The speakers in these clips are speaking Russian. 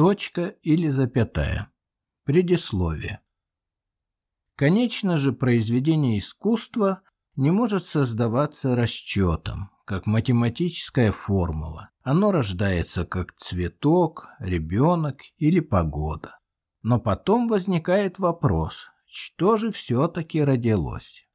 точка или запятая. Предисловие. Конечно же, произведение искусства не может создаваться расчетом, как математическая формула. Оно рождается как цветок, ребенок или погода. Но потом возникает вопрос, что же все-таки родилось?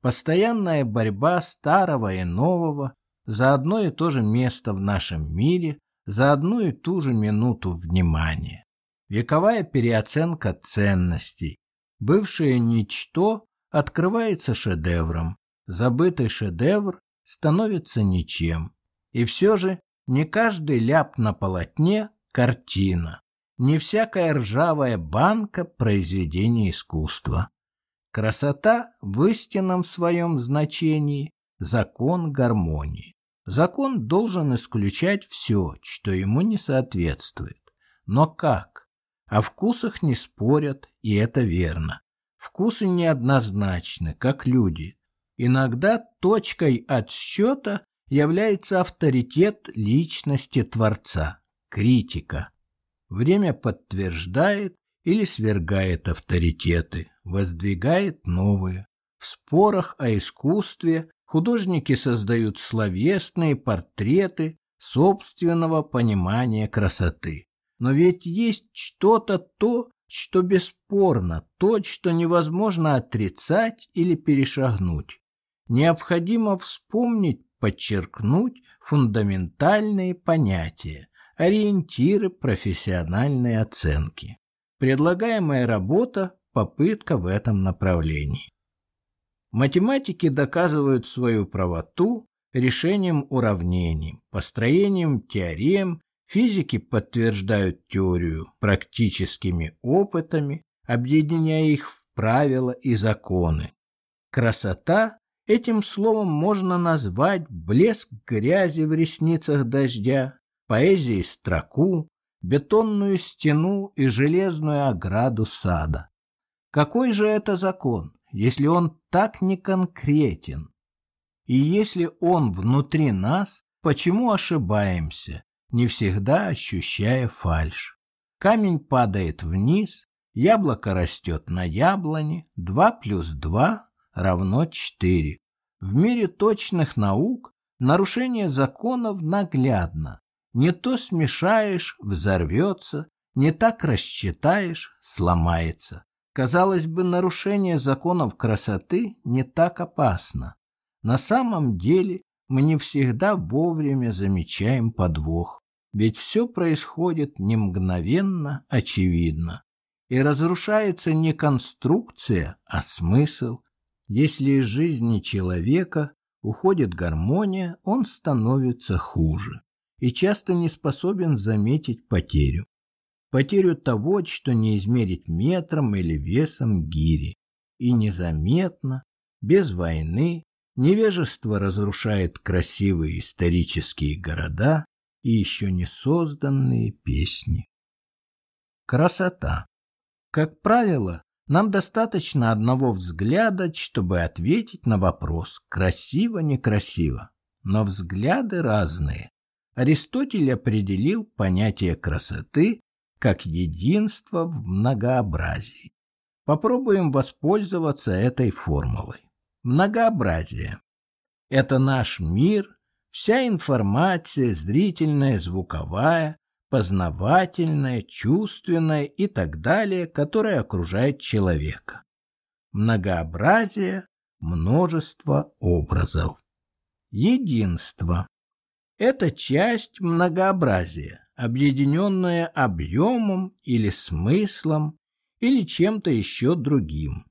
Постоянная борьба старого и нового за одно и то же место в нашем мире, за одну и ту же минуту внимания. Вековая переоценка ценностей. Бывшее ничто открывается шедевром, забытый шедевр становится ничем. И все же не каждый ляп на полотне – картина, не всякая ржавая банка – произведение искусства. Красота в истинном своем значении – закон гармонии. Закон должен исключать все, что ему не соответствует. Но как? О вкусах не спорят, и это верно. Вкусы неоднозначны, как люди. Иногда точкой отсчета является авторитет личности Творца, критика. Время подтверждает или свергает авторитеты, воздвигает новые. В спорах о искусстве художники создают словесные портреты собственного понимания красоты. Но ведь есть что-то то, что бесспорно, то, что невозможно отрицать или перешагнуть. Необходимо вспомнить, подчеркнуть фундаментальные понятия, ориентиры профессиональной оценки. Предлагаемая работа – попытка в этом направлении. Математики доказывают свою правоту решением уравнений, построением теорем, физики подтверждают теорию практическими опытами, объединяя их в правила и законы. Красота этим словом можно назвать блеск грязи в ресницах дождя, поэзией строку, бетонную стену и железную ограду сада. Какой же это закон, если он так неконкретен? И если он внутри нас, почему ошибаемся, не всегда ощущая фальшь? Камень падает вниз, яблоко растет на яблоне, два плюс два равно четыре. В мире точных наук нарушение законов наглядно. Не то смешаешь, взорвется, не так рассчитаешь, сломается. Казалось бы, нарушение законов красоты не так опасно. На самом деле мы не всегда вовремя замечаем подвох, ведь все происходит не мгновенно, очевидно. И разрушается не конструкция, а смысл. Если из жизни человека уходит гармония, он становится хуже и часто не способен заметить потерю. Потерю того, что не измерить метром или весом гири. И незаметно, без войны, невежество разрушает красивые исторические города и еще не созданные песни. Красота. Как правило, нам достаточно одного взгляда, чтобы ответить на вопрос красиво-некрасиво. Но взгляды разные. Аристотель определил понятие красоты как единство в многообразии. Попробуем воспользоваться этой формулой. Многообразие – это наш мир, вся информация, зрительная, звуковая, познавательная, чувственная и так далее, которая окружает человека. Многообразие – множество образов. Единство это часть многообразия, объединенная объемом или смыслом или чем-то еще другим.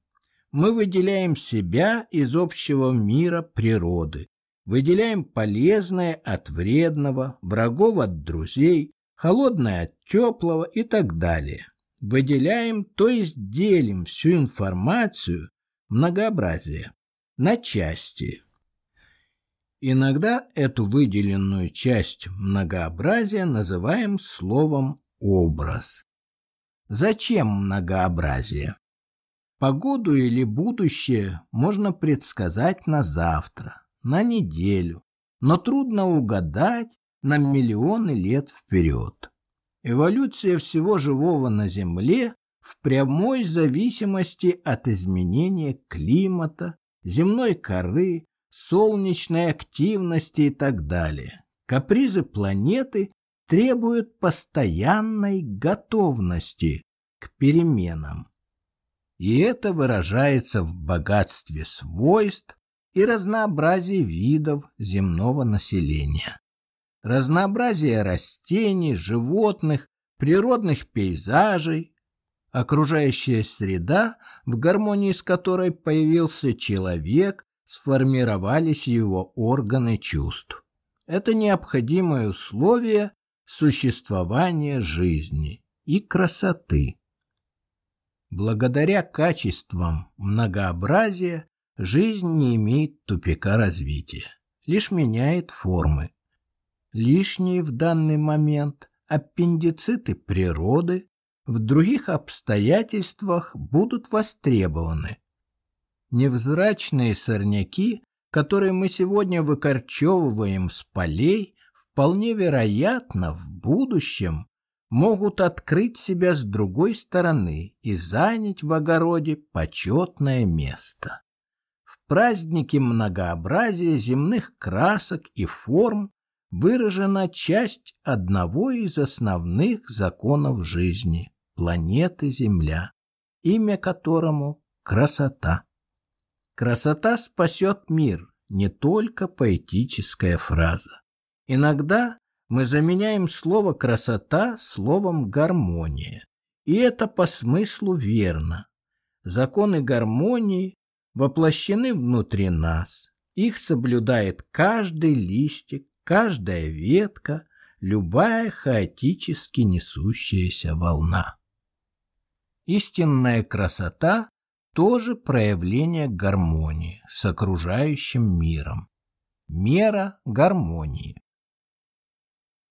Мы выделяем себя из общего мира природы, выделяем полезное от вредного, врагов от друзей, холодное от теплого и так далее. Выделяем, то есть делим всю информацию, многообразие, на части, Иногда эту выделенную часть многообразия называем словом «образ». Зачем многообразие? Погоду или будущее можно предсказать на завтра, на неделю, но трудно угадать на миллионы лет вперед. Эволюция всего живого на Земле в прямой зависимости от изменения климата, земной коры, солнечной активности и так далее. Капризы планеты требуют постоянной готовности к переменам. И это выражается в богатстве свойств и разнообразии видов земного населения. Разнообразие растений, животных, природных пейзажей, окружающая среда, в гармонии с которой появился человек, сформировались его органы чувств. Это необходимое условие существования жизни и красоты. Благодаря качествам многообразия жизнь не имеет тупика развития, лишь меняет формы. Лишние в данный момент аппендициты природы в других обстоятельствах будут востребованы. Невзрачные сорняки, которые мы сегодня выкорчевываем с полей, вполне вероятно в будущем могут открыть себя с другой стороны и занять в огороде почетное место. В празднике многообразия земных красок и форм выражена часть одного из основных законов жизни планеты Земля, имя которому – красота. Красота спасет мир, не только поэтическая фраза. Иногда мы заменяем слово «красота» словом «гармония». И это по смыслу верно. Законы гармонии воплощены внутри нас. Их соблюдает каждый листик, каждая ветка, любая хаотически несущаяся волна. Истинная красота тоже проявление гармонии с окружающим миром. Мера гармонии.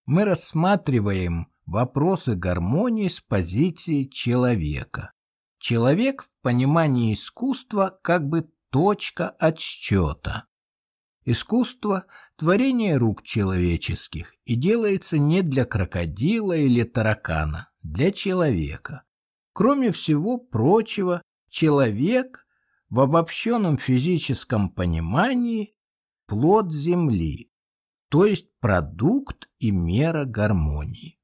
Мы рассматриваем вопросы гармонии с позиции человека. Человек в понимании искусства как бы точка отсчета. Искусство – творение рук человеческих и делается не для крокодила или таракана, для человека. Кроме всего прочего, человек в обобщенном физическом понимании – плод Земли, то есть продукт и мера гармонии.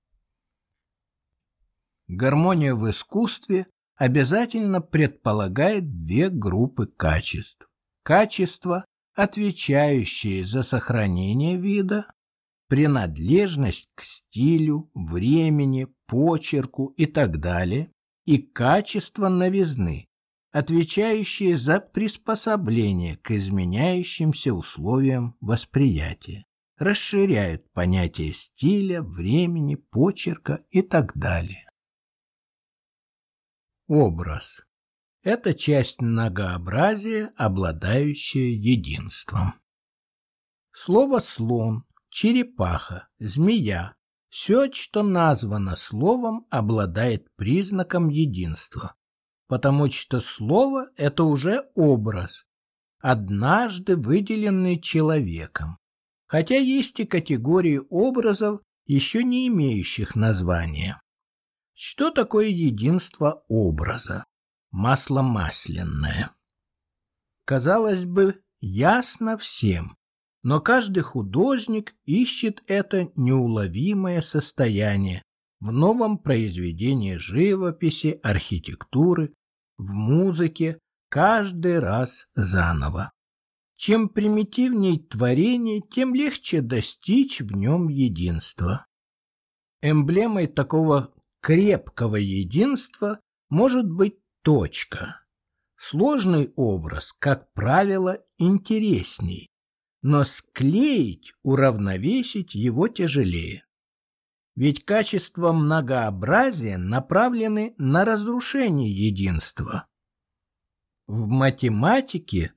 Гармония в искусстве обязательно предполагает две группы качеств. Качества, отвечающие за сохранение вида, принадлежность к стилю, времени, почерку и так далее, и качество новизны, отвечающие за приспособление к изменяющимся условиям восприятия, расширяют понятие стиля, времени, почерка и так далее. Образ – это часть многообразия, обладающая единством. Слово «слон», «черепаха», «змея» Все, что названо словом, обладает признаком единства, потому что слово – это уже образ, однажды выделенный человеком. Хотя есть и категории образов, еще не имеющих названия. Что такое единство образа? Масло масляное. Казалось бы, ясно всем, но каждый художник ищет это неуловимое состояние в новом произведении живописи, архитектуры, в музыке, каждый раз заново. Чем примитивней творение, тем легче достичь в нем единства. Эмблемой такого крепкого единства может быть точка. Сложный образ, как правило, интересней, но склеить, уравновесить его тяжелее. Ведь качества многообразия направлены на разрушение единства. В математике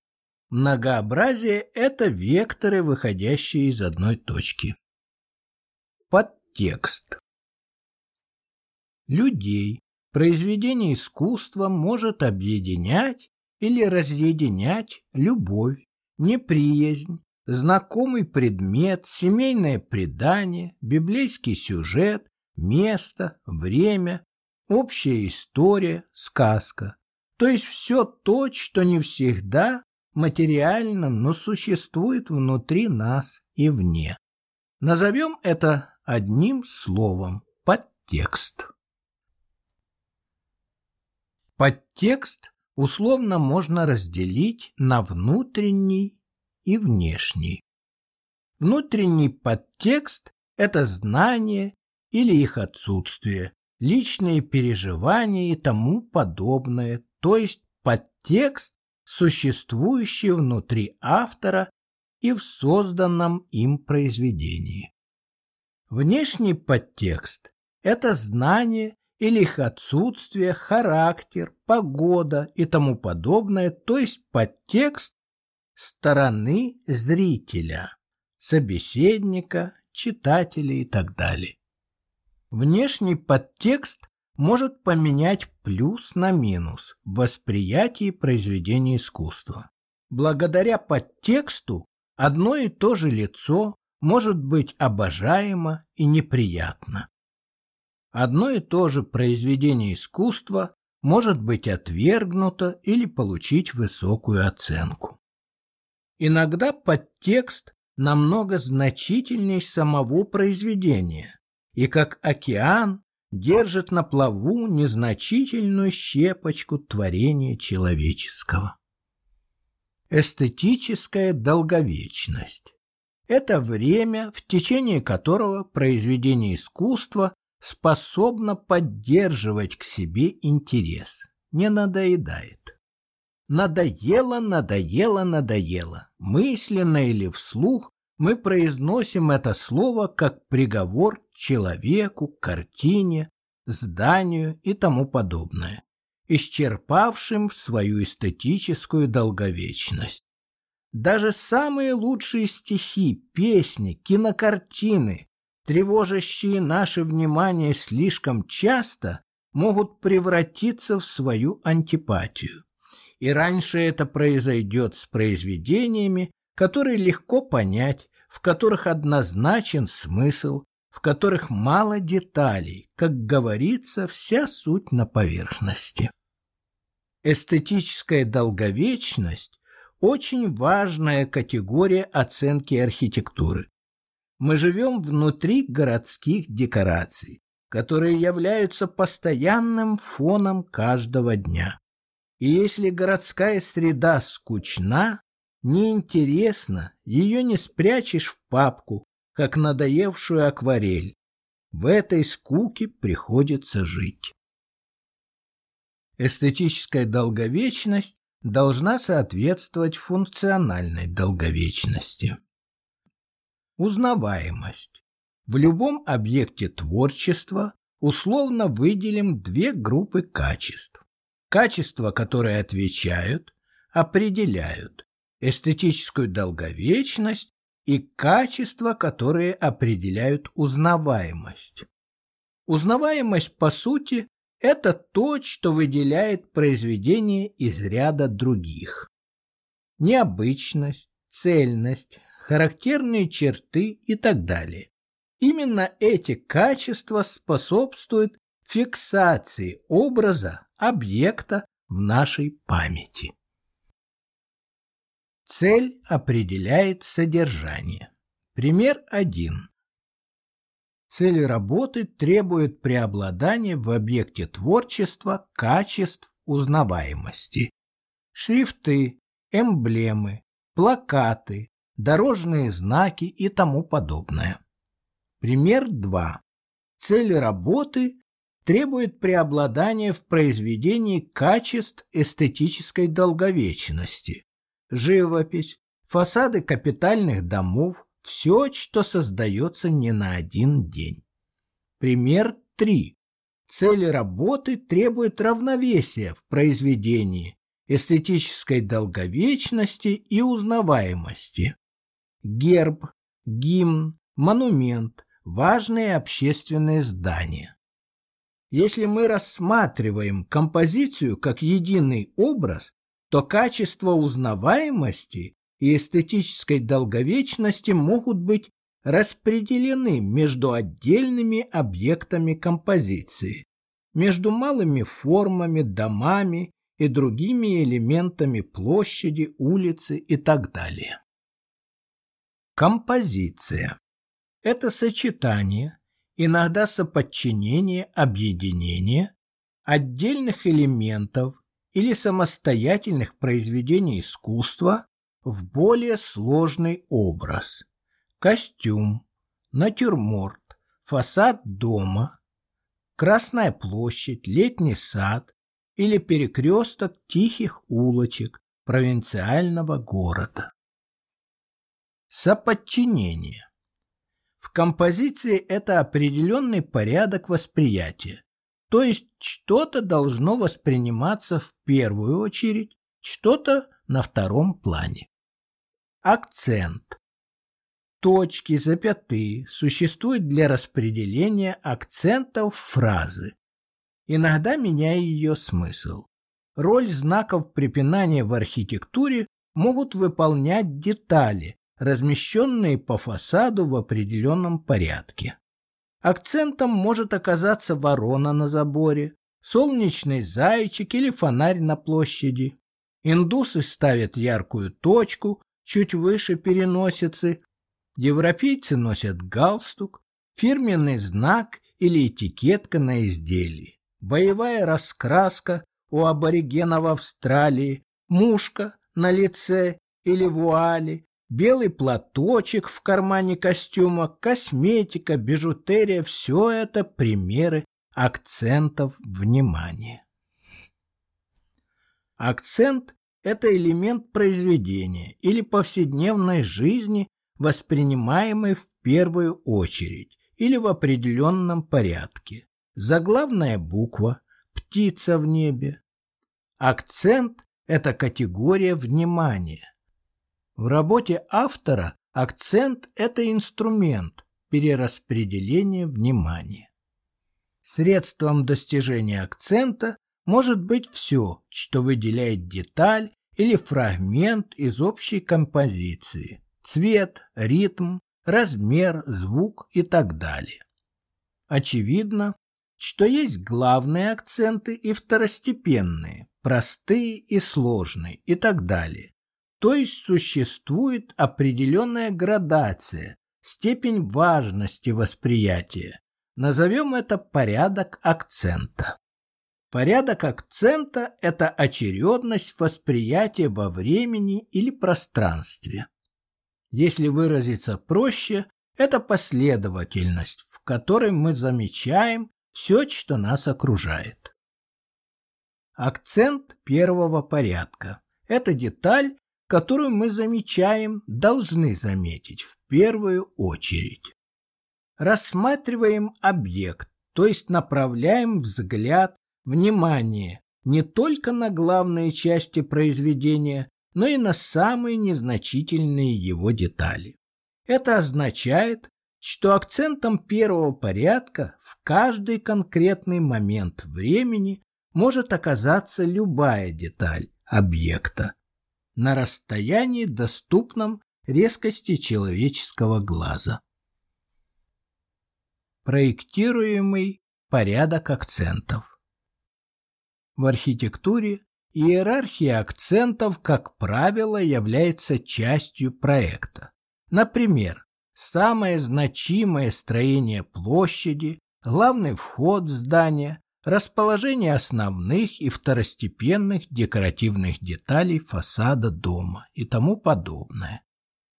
многообразие – это векторы, выходящие из одной точки. Подтекст. Людей произведение искусства может объединять или разъединять любовь, неприязнь, знакомый предмет, семейное предание, библейский сюжет, место, время, общая история, сказка. То есть все то, что не всегда материально, но существует внутри нас и вне. Назовем это одним словом – подтекст. Подтекст условно можно разделить на внутренний и внешний. Внутренний подтекст – это знание или их отсутствие, личные переживания и тому подобное, то есть подтекст, существующий внутри автора и в созданном им произведении. Внешний подтекст – это знание или их отсутствие, характер, погода и тому подобное, то есть подтекст стороны зрителя, собеседника, читателя и так далее. Внешний подтекст может поменять плюс на минус в восприятии произведения искусства. Благодаря подтексту одно и то же лицо может быть обожаемо и неприятно. Одно и то же произведение искусства может быть отвергнуто или получить высокую оценку. Иногда подтекст намного значительнее самого произведения, и как океан держит на плаву незначительную щепочку творения человеческого. Эстетическая долговечность – это время, в течение которого произведение искусства способно поддерживать к себе интерес, не надоедает. Надоело, надоело, надоело. Мысленно или вслух мы произносим это слово как приговор человеку, картине, зданию и тому подобное исчерпавшим свою эстетическую долговечность. Даже самые лучшие стихи, песни, кинокартины, тревожащие наше внимание слишком часто, могут превратиться в свою антипатию. И раньше это произойдет с произведениями, которые легко понять, в которых однозначен смысл, в которых мало деталей, как говорится, вся суть на поверхности. Эстетическая долговечность – очень важная категория оценки архитектуры. Мы живем внутри городских декораций, которые являются постоянным фоном каждого дня. И если городская среда скучна, неинтересна, ее не спрячешь в папку, как надоевшую акварель. В этой скуке приходится жить. Эстетическая долговечность должна соответствовать функциональной долговечности. Узнаваемость. В любом объекте творчества условно выделим две группы качеств. Качества, которые отвечают, определяют эстетическую долговечность и качества, которые определяют узнаваемость. Узнаваемость, по сути, это то, что выделяет произведение из ряда других. Необычность, цельность, характерные черты и так далее. Именно эти качества способствуют фиксации образа объекта в нашей памяти. Цель определяет содержание. Пример 1. Цель работы требует преобладания в объекте творчества качеств узнаваемости. Шрифты, эмблемы, плакаты, дорожные знаки и тому подобное. Пример 2. Цель работы требует преобладания в произведении качеств эстетической долговечности. Живопись, фасады капитальных домов, все, что создается не на один день. Пример 3. Цель работы требует равновесия в произведении, эстетической долговечности и узнаваемости. Герб, гимн, монумент – важные общественные здания. Если мы рассматриваем композицию как единый образ, то качество узнаваемости и эстетической долговечности могут быть распределены между отдельными объектами композиции, между малыми формами, домами и другими элементами площади, улицы и так далее. Композиция – это сочетание, иногда соподчинение, объединение отдельных элементов или самостоятельных произведений искусства в более сложный образ. Костюм, натюрморт, фасад дома, Красная площадь, летний сад или перекресток тихих улочек провинциального города. Соподчинение. Композиции это определенный порядок восприятия, то есть что-то должно восприниматься в первую очередь, что-то на втором плане. Акцент. Точки, запятые существуют для распределения акцентов фразы, иногда меняя ее смысл. Роль знаков препинания в архитектуре могут выполнять детали, размещенные по фасаду в определенном порядке. Акцентом может оказаться ворона на заборе, солнечный зайчик или фонарь на площади. Индусы ставят яркую точку чуть выше переносицы, европейцы носят галстук, фирменный знак или этикетка на изделии, боевая раскраска у аборигенов Австралии, мушка на лице или вуали, белый платочек в кармане костюма, косметика, бижутерия – все это примеры акцентов внимания. Акцент – это элемент произведения или повседневной жизни, воспринимаемый в первую очередь или в определенном порядке. Заглавная буква, птица в небе. Акцент – это категория внимания. В работе автора акцент – это инструмент перераспределения внимания. Средством достижения акцента может быть все, что выделяет деталь или фрагмент из общей композиции, цвет, ритм, размер, звук и так далее. Очевидно, что есть главные акценты и второстепенные, простые и сложные и так далее. То есть существует определенная градация, степень важности восприятия. Назовем это порядок акцента. Порядок акцента – это очередность восприятия во времени или пространстве. Если выразиться проще, это последовательность, в которой мы замечаем все, что нас окружает. Акцент первого порядка – это деталь, которую мы замечаем, должны заметить в первую очередь. Рассматриваем объект, то есть направляем взгляд, внимание не только на главные части произведения, но и на самые незначительные его детали. Это означает, что акцентом первого порядка в каждый конкретный момент времени может оказаться любая деталь объекта, на расстоянии, доступном резкости человеческого глаза. Проектируемый порядок акцентов. В архитектуре иерархия акцентов, как правило, является частью проекта. Например, самое значимое строение площади, главный вход в здание, расположение основных и второстепенных декоративных деталей фасада дома и тому подобное.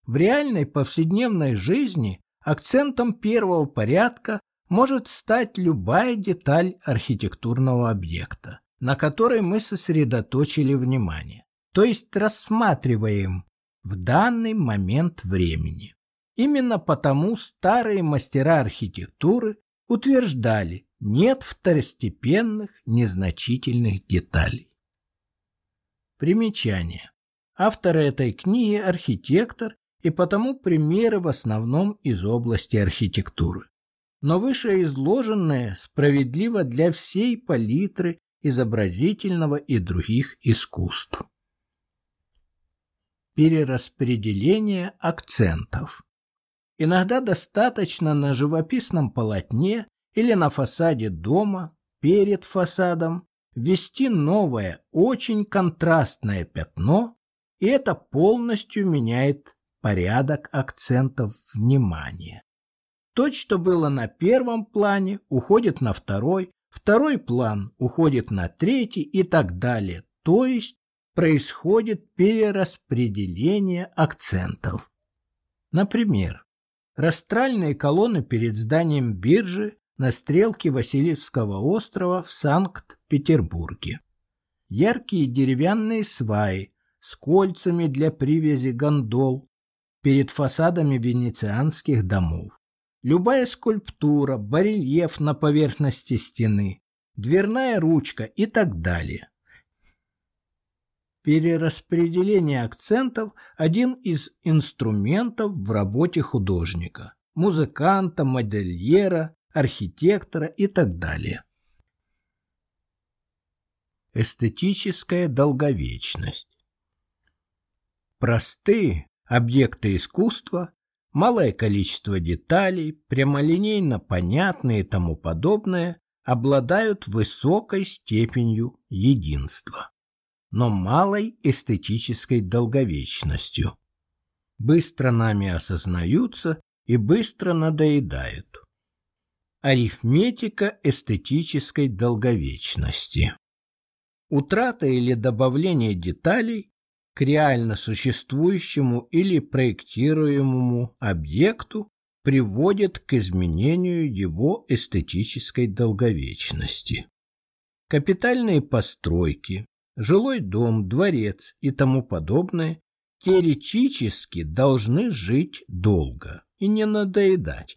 В реальной повседневной жизни акцентом первого порядка может стать любая деталь архитектурного объекта, на которой мы сосредоточили внимание, то есть рассматриваем в данный момент времени. Именно потому старые мастера архитектуры утверждали, нет второстепенных незначительных деталей. Примечание. Автор этой книги – архитектор, и потому примеры в основном из области архитектуры. Но вышеизложенное справедливо для всей палитры изобразительного и других искусств. Перераспределение акцентов. Иногда достаточно на живописном полотне или на фасаде дома, перед фасадом, ввести новое, очень контрастное пятно, и это полностью меняет порядок акцентов внимания. То, что было на первом плане, уходит на второй, второй план уходит на третий и так далее. То есть происходит перераспределение акцентов. Например, растральные колонны перед зданием биржи на стрелке Васильевского острова в Санкт-Петербурге. Яркие деревянные сваи с кольцами для привязи гондол перед фасадами венецианских домов. Любая скульптура, барельеф на поверхности стены, дверная ручка и так далее. Перераспределение акцентов – один из инструментов в работе художника, музыканта, модельера, архитектора и так далее. Эстетическая долговечность Простые объекты искусства, малое количество деталей, прямолинейно понятные и тому подобное, обладают высокой степенью единства но малой эстетической долговечностью. Быстро нами осознаются и быстро надоедают. Арифметика эстетической долговечности. Утрата или добавление деталей к реально существующему или проектируемому объекту приводит к изменению его эстетической долговечности. Капитальные постройки, жилой дом, дворец и тому подобное теоретически должны жить долго и не надоедать.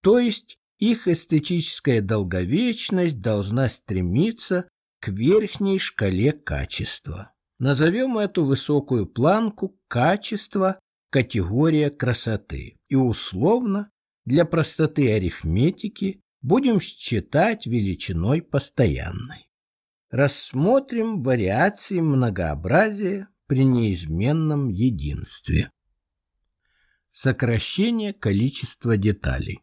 То есть их эстетическая долговечность должна стремиться к верхней шкале качества. Назовем эту высокую планку качества категория красоты и условно для простоты арифметики будем считать величиной постоянной рассмотрим вариации многообразия при неизменном единстве. Сокращение количества деталей.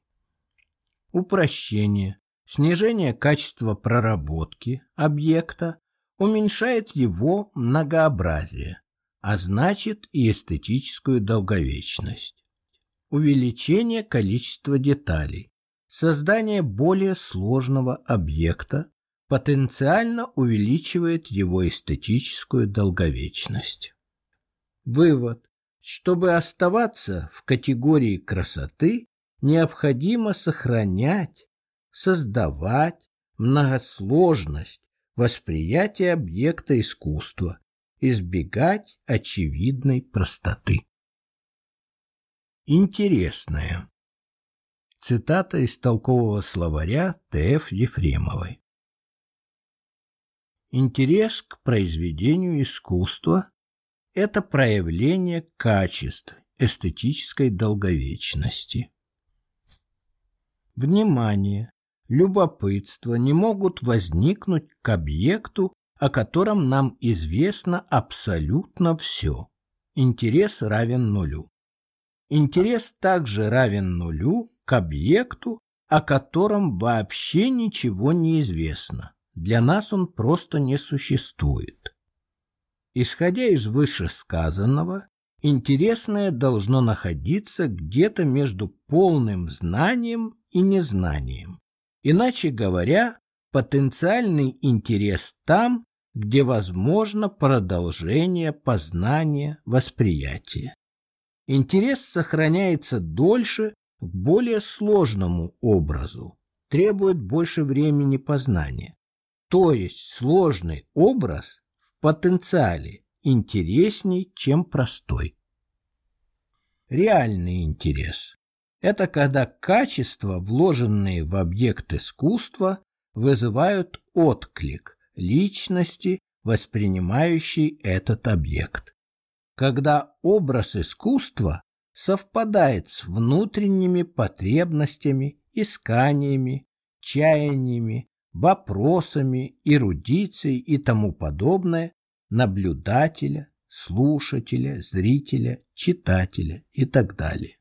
Упрощение, снижение качества проработки объекта уменьшает его многообразие, а значит и эстетическую долговечность. Увеличение количества деталей, создание более сложного объекта потенциально увеличивает его эстетическую долговечность. Вывод. Чтобы оставаться в категории красоты, необходимо сохранять, создавать многосложность восприятия объекта искусства, избегать очевидной простоты. Интересное. Цитата из толкового словаря Т.Ф. Ефремовой. Интерес к произведению искусства – это проявление качеств эстетической долговечности. Внимание, любопытство не могут возникнуть к объекту, о котором нам известно абсолютно все. Интерес равен нулю. Интерес также равен нулю к объекту, о котором вообще ничего не известно. Для нас он просто не существует. Исходя из вышесказанного, интересное должно находиться где-то между полным знанием и незнанием. Иначе говоря, потенциальный интерес там, где возможно продолжение познания восприятия. Интерес сохраняется дольше к более сложному образу, требует больше времени познания. То есть сложный образ в потенциале интересней, чем простой. Реальный интерес – это когда качества, вложенные в объект искусства, вызывают отклик личности, воспринимающей этот объект. Когда образ искусства совпадает с внутренними потребностями, исканиями, чаяниями, вопросами, эрудицией и тому подобное наблюдателя, слушателя, зрителя, читателя и так далее.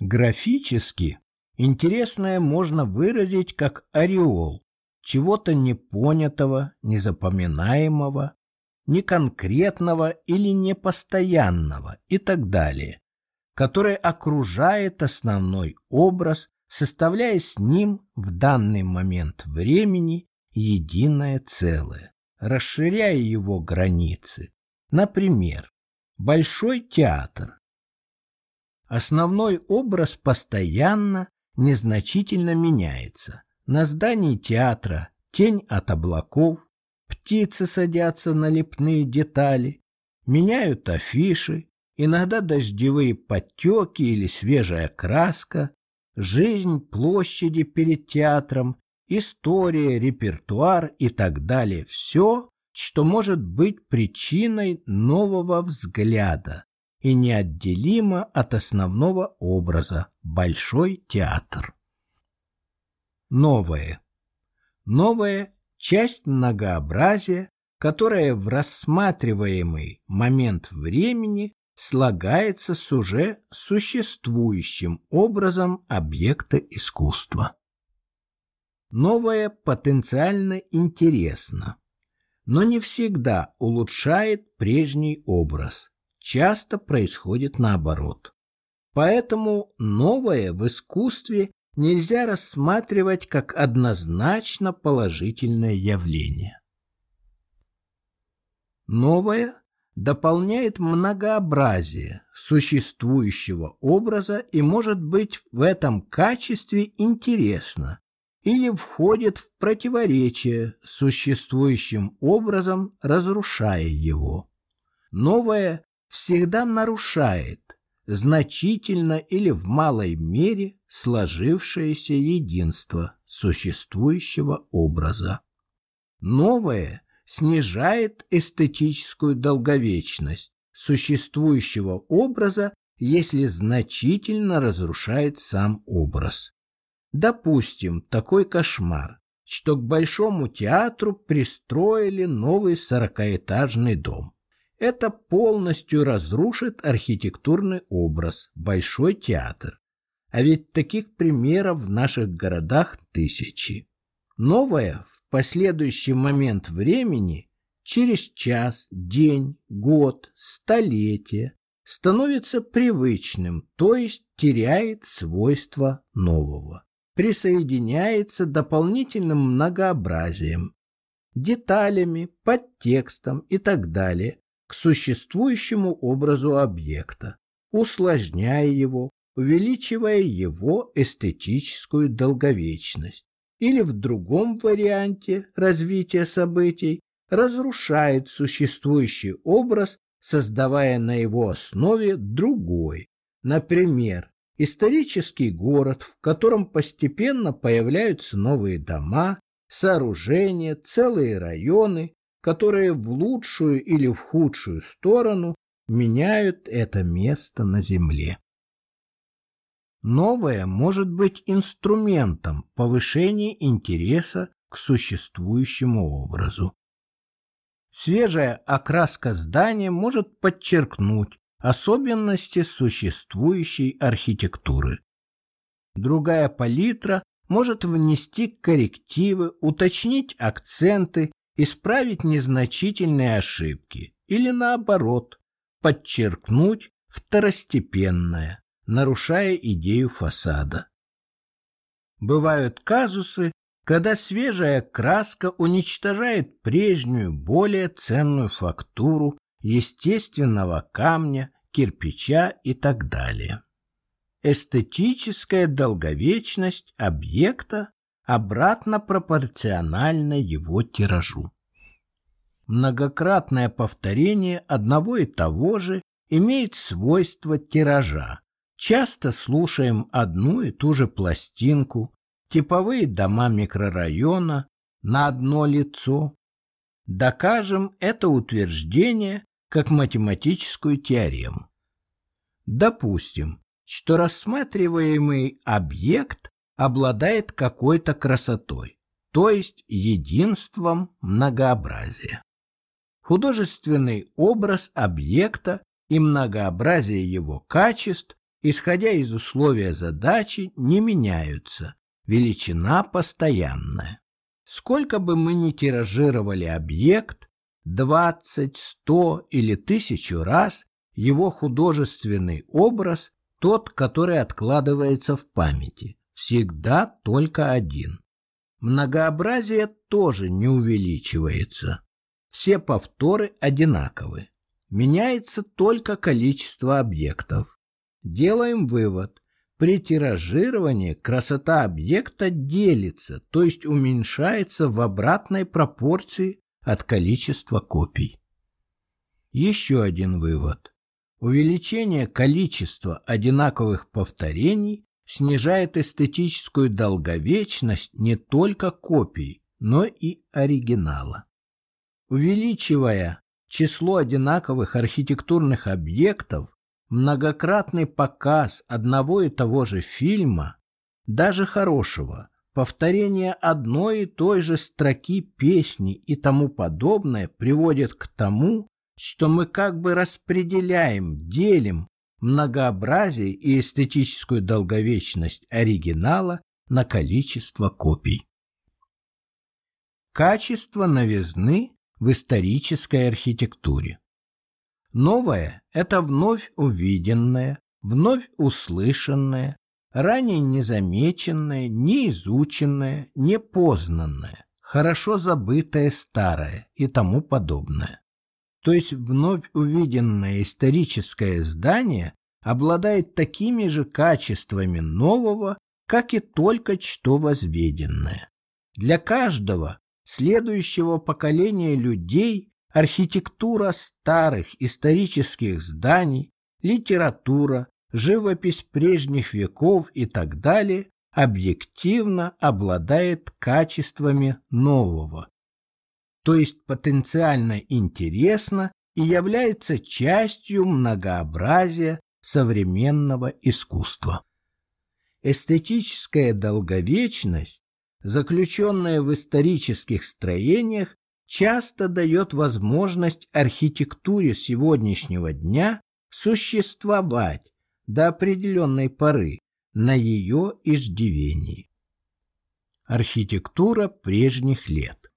Графически интересное можно выразить как ореол чего-то непонятого, незапоминаемого, неконкретного или непостоянного и так далее, который окружает основной образ, составляя с ним в данный момент времени единое целое, расширяя его границы. Например, Большой театр. Основной образ постоянно, незначительно меняется. На здании театра тень от облаков, птицы садятся на лепные детали, меняют афиши, иногда дождевые подтеки или свежая краска, жизнь площади перед театром, история, репертуар и так далее. Все, что может быть причиной нового взгляда и неотделимо от основного образа Большой театр. Новое. Новое – часть многообразия, которая в рассматриваемый момент времени слагается с уже существующим образом объекта искусства. Новое потенциально интересно, но не всегда улучшает прежний образ. Часто происходит наоборот. Поэтому новое в искусстве нельзя рассматривать как однозначно положительное явление. Новое дополняет многообразие существующего образа и может быть в этом качестве интересно или входит в противоречие с существующим образом, разрушая его. Новое всегда нарушает значительно или в малой мере сложившееся единство существующего образа. Новое снижает эстетическую долговечность существующего образа, если значительно разрушает сам образ. Допустим, такой кошмар, что к Большому театру пристроили новый сорокаэтажный дом. Это полностью разрушит архитектурный образ Большой театр. А ведь таких примеров в наших городах тысячи. Новое в последующий момент времени, через час, день, год, столетие, становится привычным, то есть теряет свойства нового присоединяется дополнительным многообразием, деталями, подтекстом и так далее к существующему образу объекта, усложняя его, увеличивая его эстетическую долговечность. Или в другом варианте развития событий разрушает существующий образ, создавая на его основе другой, например, исторический город, в котором постепенно появляются новые дома, сооружения, целые районы, которые в лучшую или в худшую сторону меняют это место на земле. Новое может быть инструментом повышения интереса к существующему образу. Свежая окраска здания может подчеркнуть особенности существующей архитектуры. Другая палитра может внести коррективы, уточнить акценты, исправить незначительные ошибки или наоборот, подчеркнуть второстепенное, нарушая идею фасада. Бывают казусы, когда свежая краска уничтожает прежнюю, более ценную фактуру естественного камня, кирпича и так далее. Эстетическая долговечность объекта обратно пропорциональна его тиражу. Многократное повторение одного и того же имеет свойство тиража. Часто слушаем одну и ту же пластинку, типовые дома микрорайона на одно лицо. Докажем это утверждение как математическую теорему. Допустим, что рассматриваемый объект обладает какой-то красотой, то есть единством многообразия. Художественный образ объекта и многообразие его качеств исходя из условия задачи, не меняются, величина постоянная. Сколько бы мы ни тиражировали объект, 20, 100 или тысячу раз, его художественный образ, тот, который откладывается в памяти, всегда только один. Многообразие тоже не увеличивается. Все повторы одинаковы. Меняется только количество объектов. Делаем вывод. При тиражировании красота объекта делится, то есть уменьшается в обратной пропорции от количества копий. Еще один вывод. Увеличение количества одинаковых повторений снижает эстетическую долговечность не только копий, но и оригинала. Увеличивая число одинаковых архитектурных объектов, многократный показ одного и того же фильма, даже хорошего, повторение одной и той же строки песни и тому подобное приводит к тому, что мы как бы распределяем, делим многообразие и эстетическую долговечность оригинала на количество копий. Качество новизны в исторической архитектуре. Новое – это вновь увиденное, вновь услышанное, ранее незамеченное, неизученное, непознанное, хорошо забытое старое и тому подобное. То есть вновь увиденное историческое здание обладает такими же качествами нового, как и только что возведенное. Для каждого следующего поколения людей архитектура старых исторических зданий, литература, живопись прежних веков и так далее объективно обладает качествами нового, то есть потенциально интересно и является частью многообразия современного искусства. Эстетическая долговечность, заключенная в исторических строениях, часто дает возможность архитектуре сегодняшнего дня существовать до определенной поры на ее иждивении. Архитектура прежних лет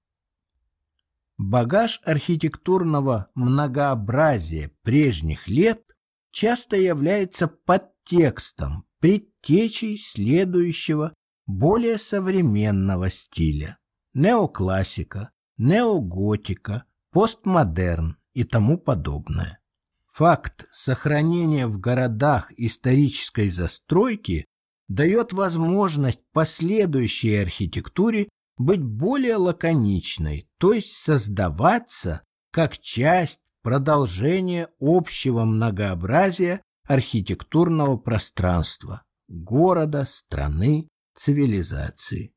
Багаж архитектурного многообразия прежних лет часто является подтекстом, предтечей следующего, более современного стиля – неоклассика, неоготика, постмодерн и тому подобное. Факт сохранения в городах исторической застройки дает возможность последующей архитектуре быть более лаконичной, то есть создаваться как часть продолжения общего многообразия архитектурного пространства города, страны, цивилизации.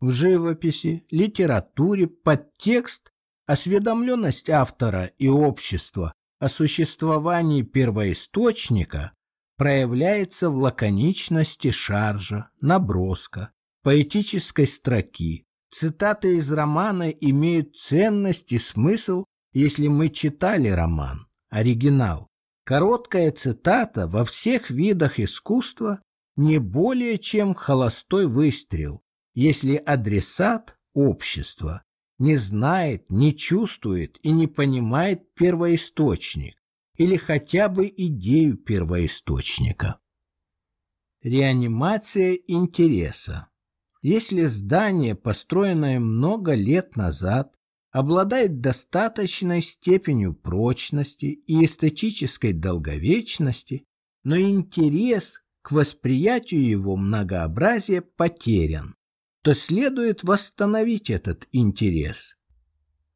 В живописи, литературе подтекст, осведомленность автора и общества о существовании первоисточника проявляется в лаконичности шаржа, наброска, поэтической строки, Цитаты из романа имеют ценность и смысл, если мы читали роман, оригинал. Короткая цитата во всех видах искусства не более чем холостой выстрел, если адресат общества не знает, не чувствует и не понимает первоисточник или хотя бы идею первоисточника. Реанимация интереса если здание, построенное много лет назад, обладает достаточной степенью прочности и эстетической долговечности, но интерес к восприятию его многообразия потерян, то следует восстановить этот интерес.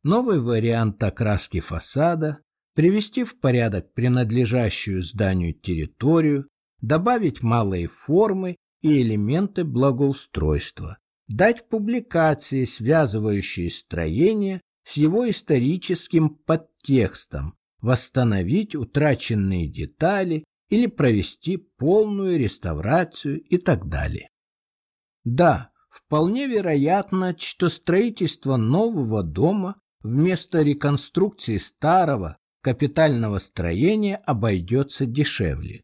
Новый вариант окраски фасада, привести в порядок принадлежащую зданию территорию, добавить малые формы и элементы благоустройства, дать публикации, связывающие строение с его историческим подтекстом, восстановить утраченные детали или провести полную реставрацию и так далее. Да, вполне вероятно, что строительство нового дома вместо реконструкции старого капитального строения обойдется дешевле.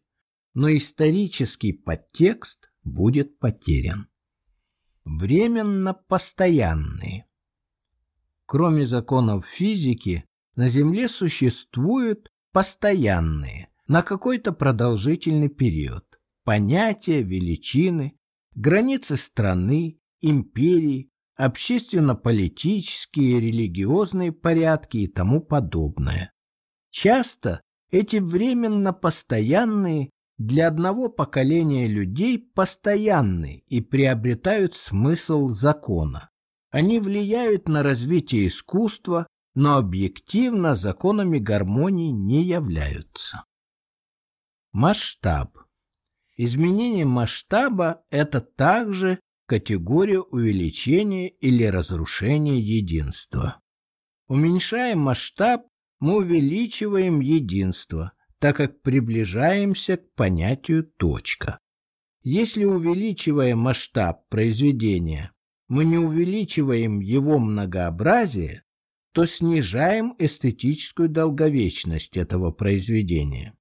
но исторический подтекст будет потерян. Временно постоянные. Кроме законов физики, на Земле существуют постоянные, на какой-то продолжительный период, понятия, величины, границы страны, империи, общественно-политические, религиозные порядки и тому подобное. Часто эти временно постоянные для одного поколения людей постоянны и приобретают смысл закона. Они влияют на развитие искусства, но объективно законами гармонии не являются. Масштаб. Изменение масштаба – это также категория увеличения или разрушения единства. Уменьшая масштаб, мы увеличиваем единство, так как приближаемся к понятию точка. Если увеличивая масштаб произведения, мы не увеличиваем его многообразие, то снижаем эстетическую долговечность этого произведения.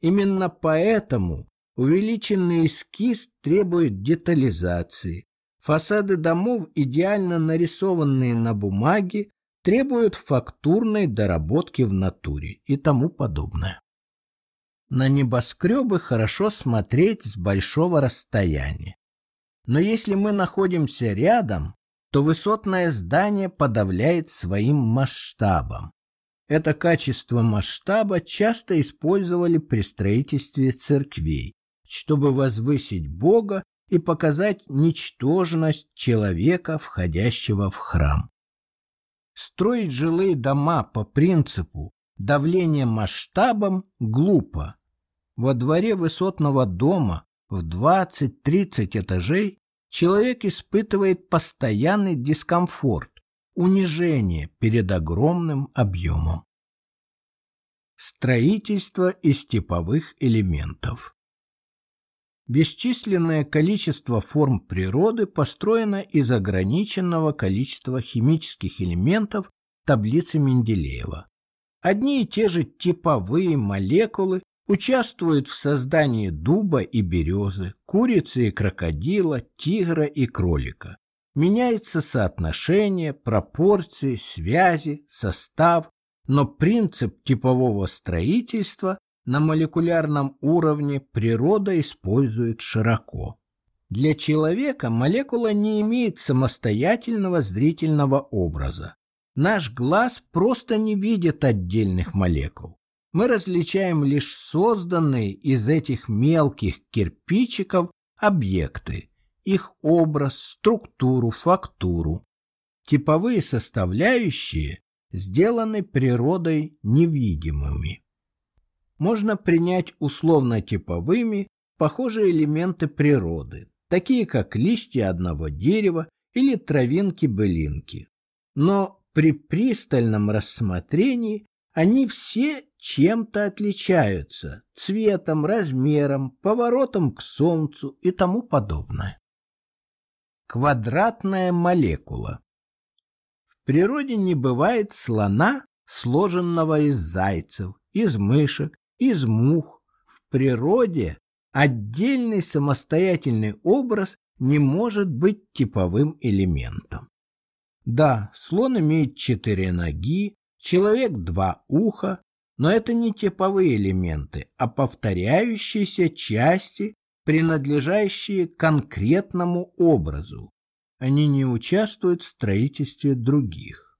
Именно поэтому увеличенный эскиз требует детализации. Фасады домов, идеально нарисованные на бумаге, требуют фактурной доработки в натуре и тому подобное. На небоскребы хорошо смотреть с большого расстояния. Но если мы находимся рядом, то высотное здание подавляет своим масштабом. Это качество масштаба часто использовали при строительстве церквей, чтобы возвысить Бога и показать ничтожность человека, входящего в храм. Строить жилые дома по принципу давления масштабом глупо. Во дворе высотного дома в 20-30 этажей человек испытывает постоянный дискомфорт, унижение перед огромным объемом. Строительство из типовых элементов. Бесчисленное количество форм природы построено из ограниченного количества химических элементов таблицы Менделеева. Одни и те же типовые молекулы участвуют в создании дуба и березы, курицы и крокодила, тигра и кролика. Меняется соотношение, пропорции, связи, состав, но принцип типового строительства на молекулярном уровне природа использует широко. Для человека молекула не имеет самостоятельного зрительного образа. Наш глаз просто не видит отдельных молекул. Мы различаем лишь созданные из этих мелких кирпичиков объекты, их образ, структуру, фактуру. Типовые составляющие сделаны природой невидимыми можно принять условно-типовыми похожие элементы природы, такие как листья одного дерева или травинки-былинки. Но при пристальном рассмотрении они все чем-то отличаются – цветом, размером, поворотом к Солнцу и тому подобное. Квадратная молекула. В природе не бывает слона, сложенного из зайцев, из мышек, из мух. В природе отдельный самостоятельный образ не может быть типовым элементом. Да, слон имеет четыре ноги, человек два уха, но это не типовые элементы, а повторяющиеся части, принадлежащие конкретному образу. Они не участвуют в строительстве других.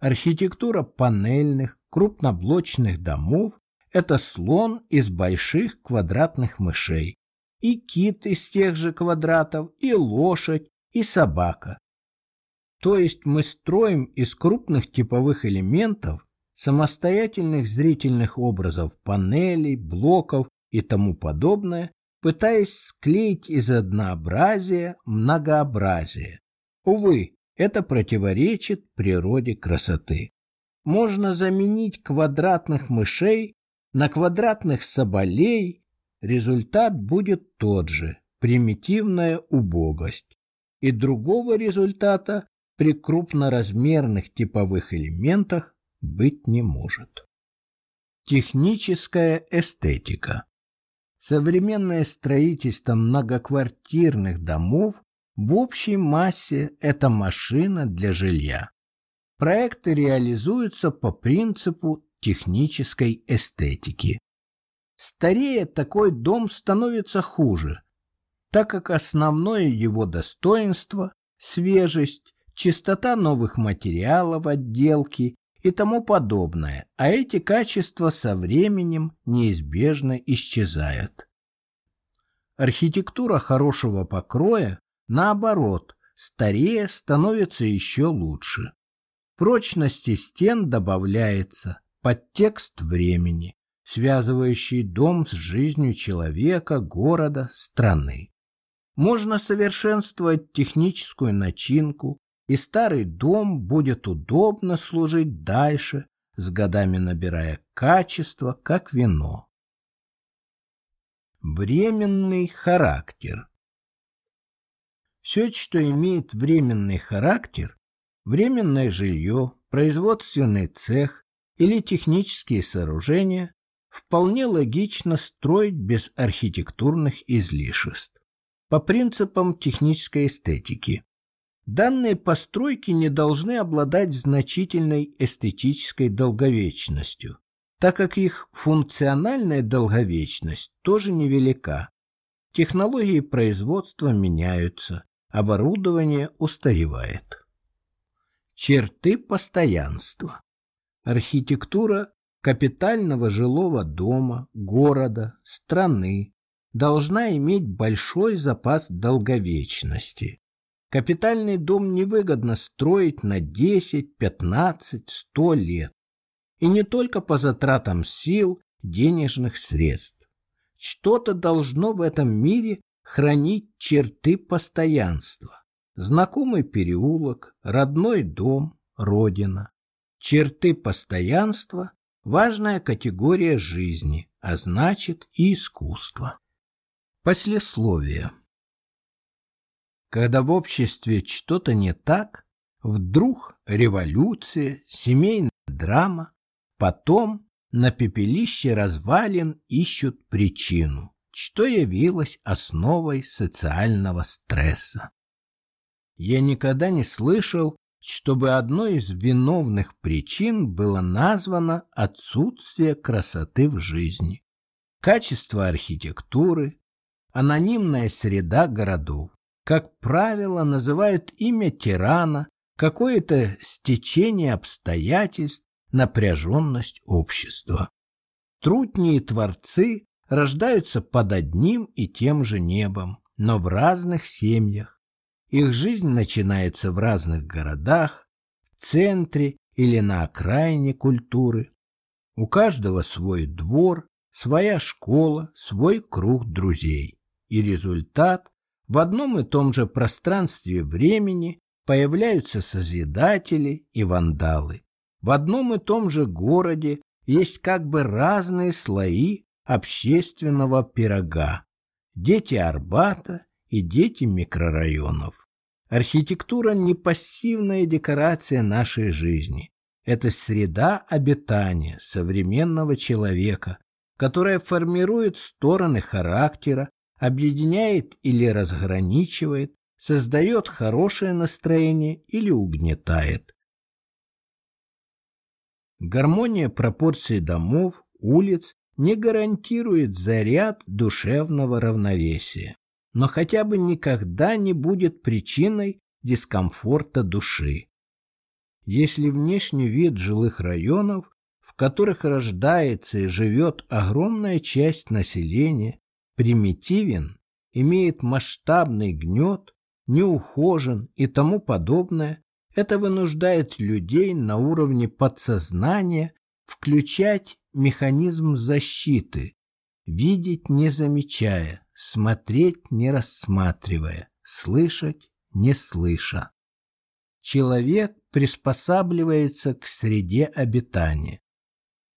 Архитектура панельных, крупноблочных домов это слон из больших квадратных мышей, и кит из тех же квадратов, и лошадь, и собака. То есть мы строим из крупных типовых элементов самостоятельных зрительных образов панелей, блоков и тому подобное, пытаясь склеить из однообразия многообразие. Увы, это противоречит природе красоты. Можно заменить квадратных мышей на квадратных соболей результат будет тот же – примитивная убогость. И другого результата при крупноразмерных типовых элементах быть не может. Техническая эстетика. Современное строительство многоквартирных домов в общей массе это машина для жилья. Проекты реализуются по принципу технической эстетики. Старея такой дом становится хуже, так как основное его достоинство – свежесть, чистота новых материалов отделки и тому подобное, а эти качества со временем неизбежно исчезают. Архитектура хорошего покроя, наоборот, старее становится еще лучше. Прочности стен добавляется подтекст времени, связывающий дом с жизнью человека, города, страны. Можно совершенствовать техническую начинку, и старый дом будет удобно служить дальше, с годами набирая качество, как вино. Временный характер Все, что имеет временный характер, временное жилье, производственный цех или технические сооружения, вполне логично строить без архитектурных излишеств, по принципам технической эстетики. Данные постройки не должны обладать значительной эстетической долговечностью, так как их функциональная долговечность тоже невелика. Технологии производства меняются, оборудование устаревает. Черты постоянства. Архитектура капитального жилого дома, города, страны должна иметь большой запас долговечности. Капитальный дом невыгодно строить на 10, 15, 100 лет. И не только по затратам сил, денежных средств. Что-то должно в этом мире хранить черты постоянства. Знакомый переулок, родной дом, родина. Черты постоянства – важная категория жизни, а значит и искусства. Послесловие. Когда в обществе что-то не так, вдруг революция, семейная драма, потом на пепелище развалин ищут причину, что явилось основой социального стресса. Я никогда не слышал, чтобы одной из виновных причин было названо отсутствие красоты в жизни, качество архитектуры, анонимная среда городов как правило, называют имя тирана, какое-то стечение обстоятельств, напряженность общества. Трутни и творцы рождаются под одним и тем же небом, но в разных семьях. Их жизнь начинается в разных городах, в центре или на окраине культуры. У каждого свой двор, своя школа, свой круг друзей. И результат в одном и том же пространстве времени появляются созидатели и вандалы. В одном и том же городе есть как бы разные слои общественного пирога. Дети Арбата и дети микрорайонов. Архитектура не пассивная декорация нашей жизни. Это среда обитания современного человека, которая формирует стороны характера объединяет или разграничивает, создает хорошее настроение или угнетает. Гармония пропорций домов, улиц не гарантирует заряд душевного равновесия, но хотя бы никогда не будет причиной дискомфорта души. Если внешний вид жилых районов, в которых рождается и живет огромная часть населения, примитивен, имеет масштабный гнет, неухожен и тому подобное, это вынуждает людей на уровне подсознания включать механизм защиты, видеть не замечая, смотреть не рассматривая, слышать не слыша. Человек приспосабливается к среде обитания.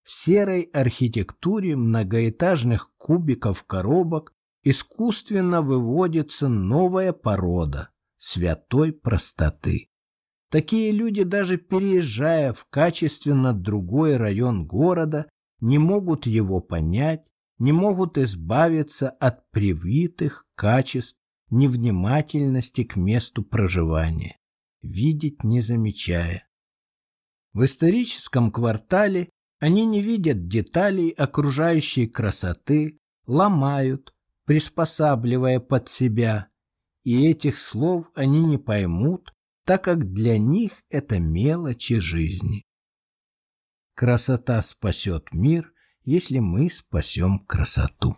В серой архитектуре многоэтажных кубиков коробок искусственно выводится новая порода святой простоты. Такие люди, даже переезжая в качественно другой район города, не могут его понять, не могут избавиться от привитых качеств невнимательности к месту проживания, видеть не замечая. В историческом квартале они не видят деталей окружающей красоты, ломают, приспосабливая под себя, и этих слов они не поймут, так как для них это мелочи жизни. Красота спасет мир, если мы спасем красоту.